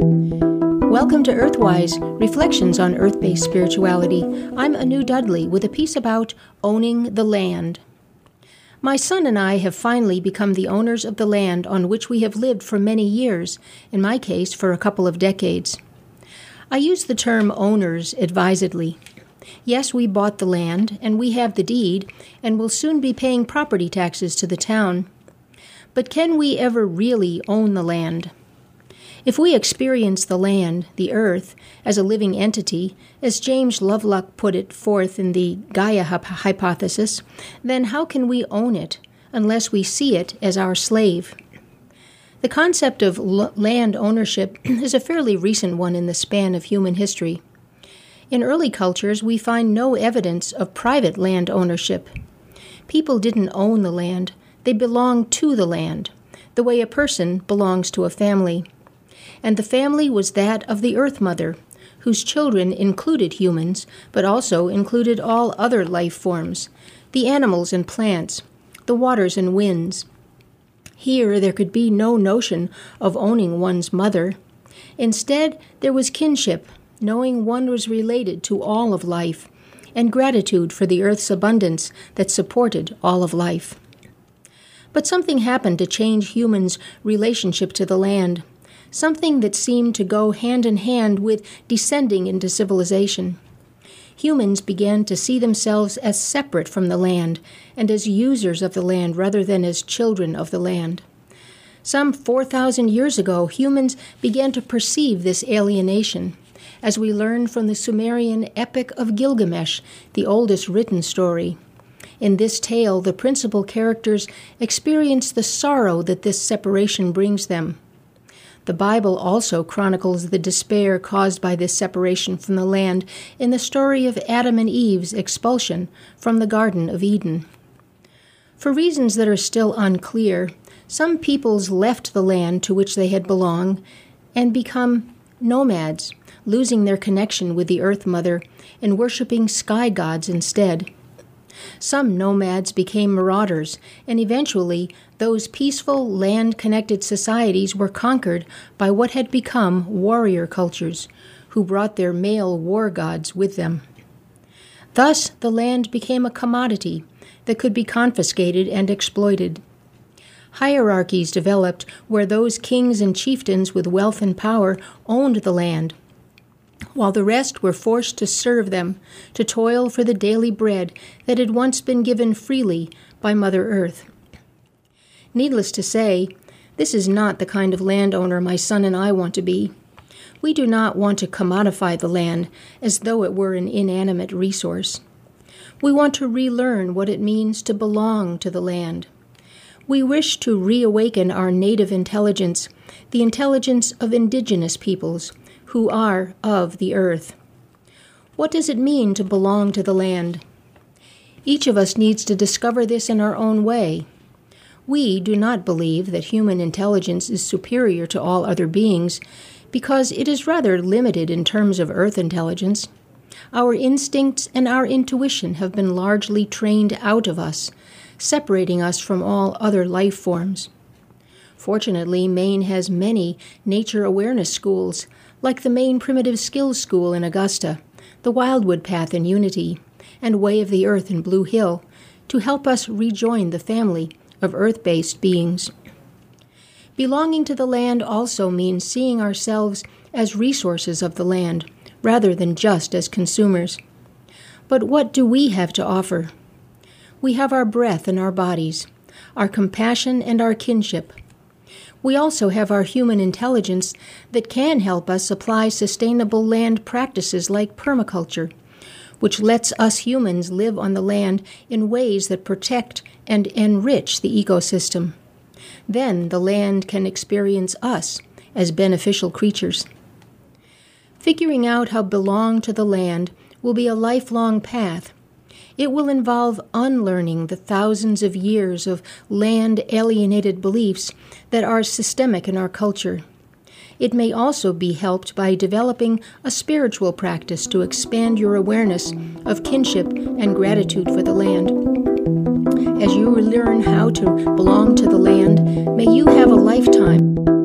Welcome to Earthwise Reflections on Earth based Spirituality. I'm Anu Dudley with a piece about owning the land. My son and I have finally become the owners of the land on which we have lived for many years, in my case, for a couple of decades. I use the term owners advisedly. Yes, we bought the land, and we have the deed, and will soon be paying property taxes to the town. But can we ever really own the land? If we experience the land, the earth, as a living entity, as James Lovelock put it forth in the Gaia hypothesis, then how can we own it unless we see it as our slave? The concept of l- land ownership is a fairly recent one in the span of human history. In early cultures, we find no evidence of private land ownership. People didn't own the land, they belonged to the land, the way a person belongs to a family and the family was that of the Earth Mother, whose children included humans, but also included all other life forms the animals and plants, the waters and winds. Here there could be no notion of owning one's mother. Instead, there was kinship, knowing one was related to all of life, and gratitude for the earth's abundance that supported all of life. But something happened to change humans' relationship to the land something that seemed to go hand in hand with descending into civilization. Humans began to see themselves as separate from the land and as users of the land rather than as children of the land. Some 4,000 years ago, humans began to perceive this alienation, as we learn from the Sumerian Epic of Gilgamesh, the oldest written story. In this tale, the principal characters experience the sorrow that this separation brings them. The Bible also chronicles the despair caused by this separation from the land in the story of Adam and Eve's expulsion from the Garden of Eden. For reasons that are still unclear, some peoples left the land to which they had belonged and become nomads, losing their connection with the Earth Mother and worshiping sky gods instead. Some nomads became marauders, and eventually those peaceful, land connected societies were conquered by what had become warrior cultures, who brought their male war gods with them. Thus, the land became a commodity that could be confiscated and exploited. Hierarchies developed where those kings and chieftains with wealth and power owned the land while the rest were forced to serve them, to toil for the daily bread that had once been given freely by Mother Earth. Needless to say, this is not the kind of landowner my son and I want to be. We do not want to commodify the land as though it were an inanimate resource. We want to relearn what it means to belong to the land. We wish to reawaken our native intelligence, the intelligence of indigenous peoples, who are of the earth. What does it mean to belong to the land? Each of us needs to discover this in our own way. We do not believe that human intelligence is superior to all other beings because it is rather limited in terms of earth intelligence. Our instincts and our intuition have been largely trained out of us, separating us from all other life forms. Fortunately, Maine has many nature awareness schools like the Maine Primitive Skills School in Augusta, the Wildwood Path in Unity, and Way of the Earth in Blue Hill, to help us rejoin the family of earth based beings. Belonging to the land also means seeing ourselves as resources of the land rather than just as consumers. But what do we have to offer? We have our breath and our bodies, our compassion and our kinship we also have our human intelligence that can help us apply sustainable land practices like permaculture, which lets us humans live on the land in ways that protect and enrich the ecosystem. Then the land can experience us as beneficial creatures. Figuring out how belong to the land will be a lifelong path it will involve unlearning the thousands of years of land alienated beliefs that are systemic in our culture. It may also be helped by developing a spiritual practice to expand your awareness of kinship and gratitude for the land. As you learn how to belong to the land, may you have a lifetime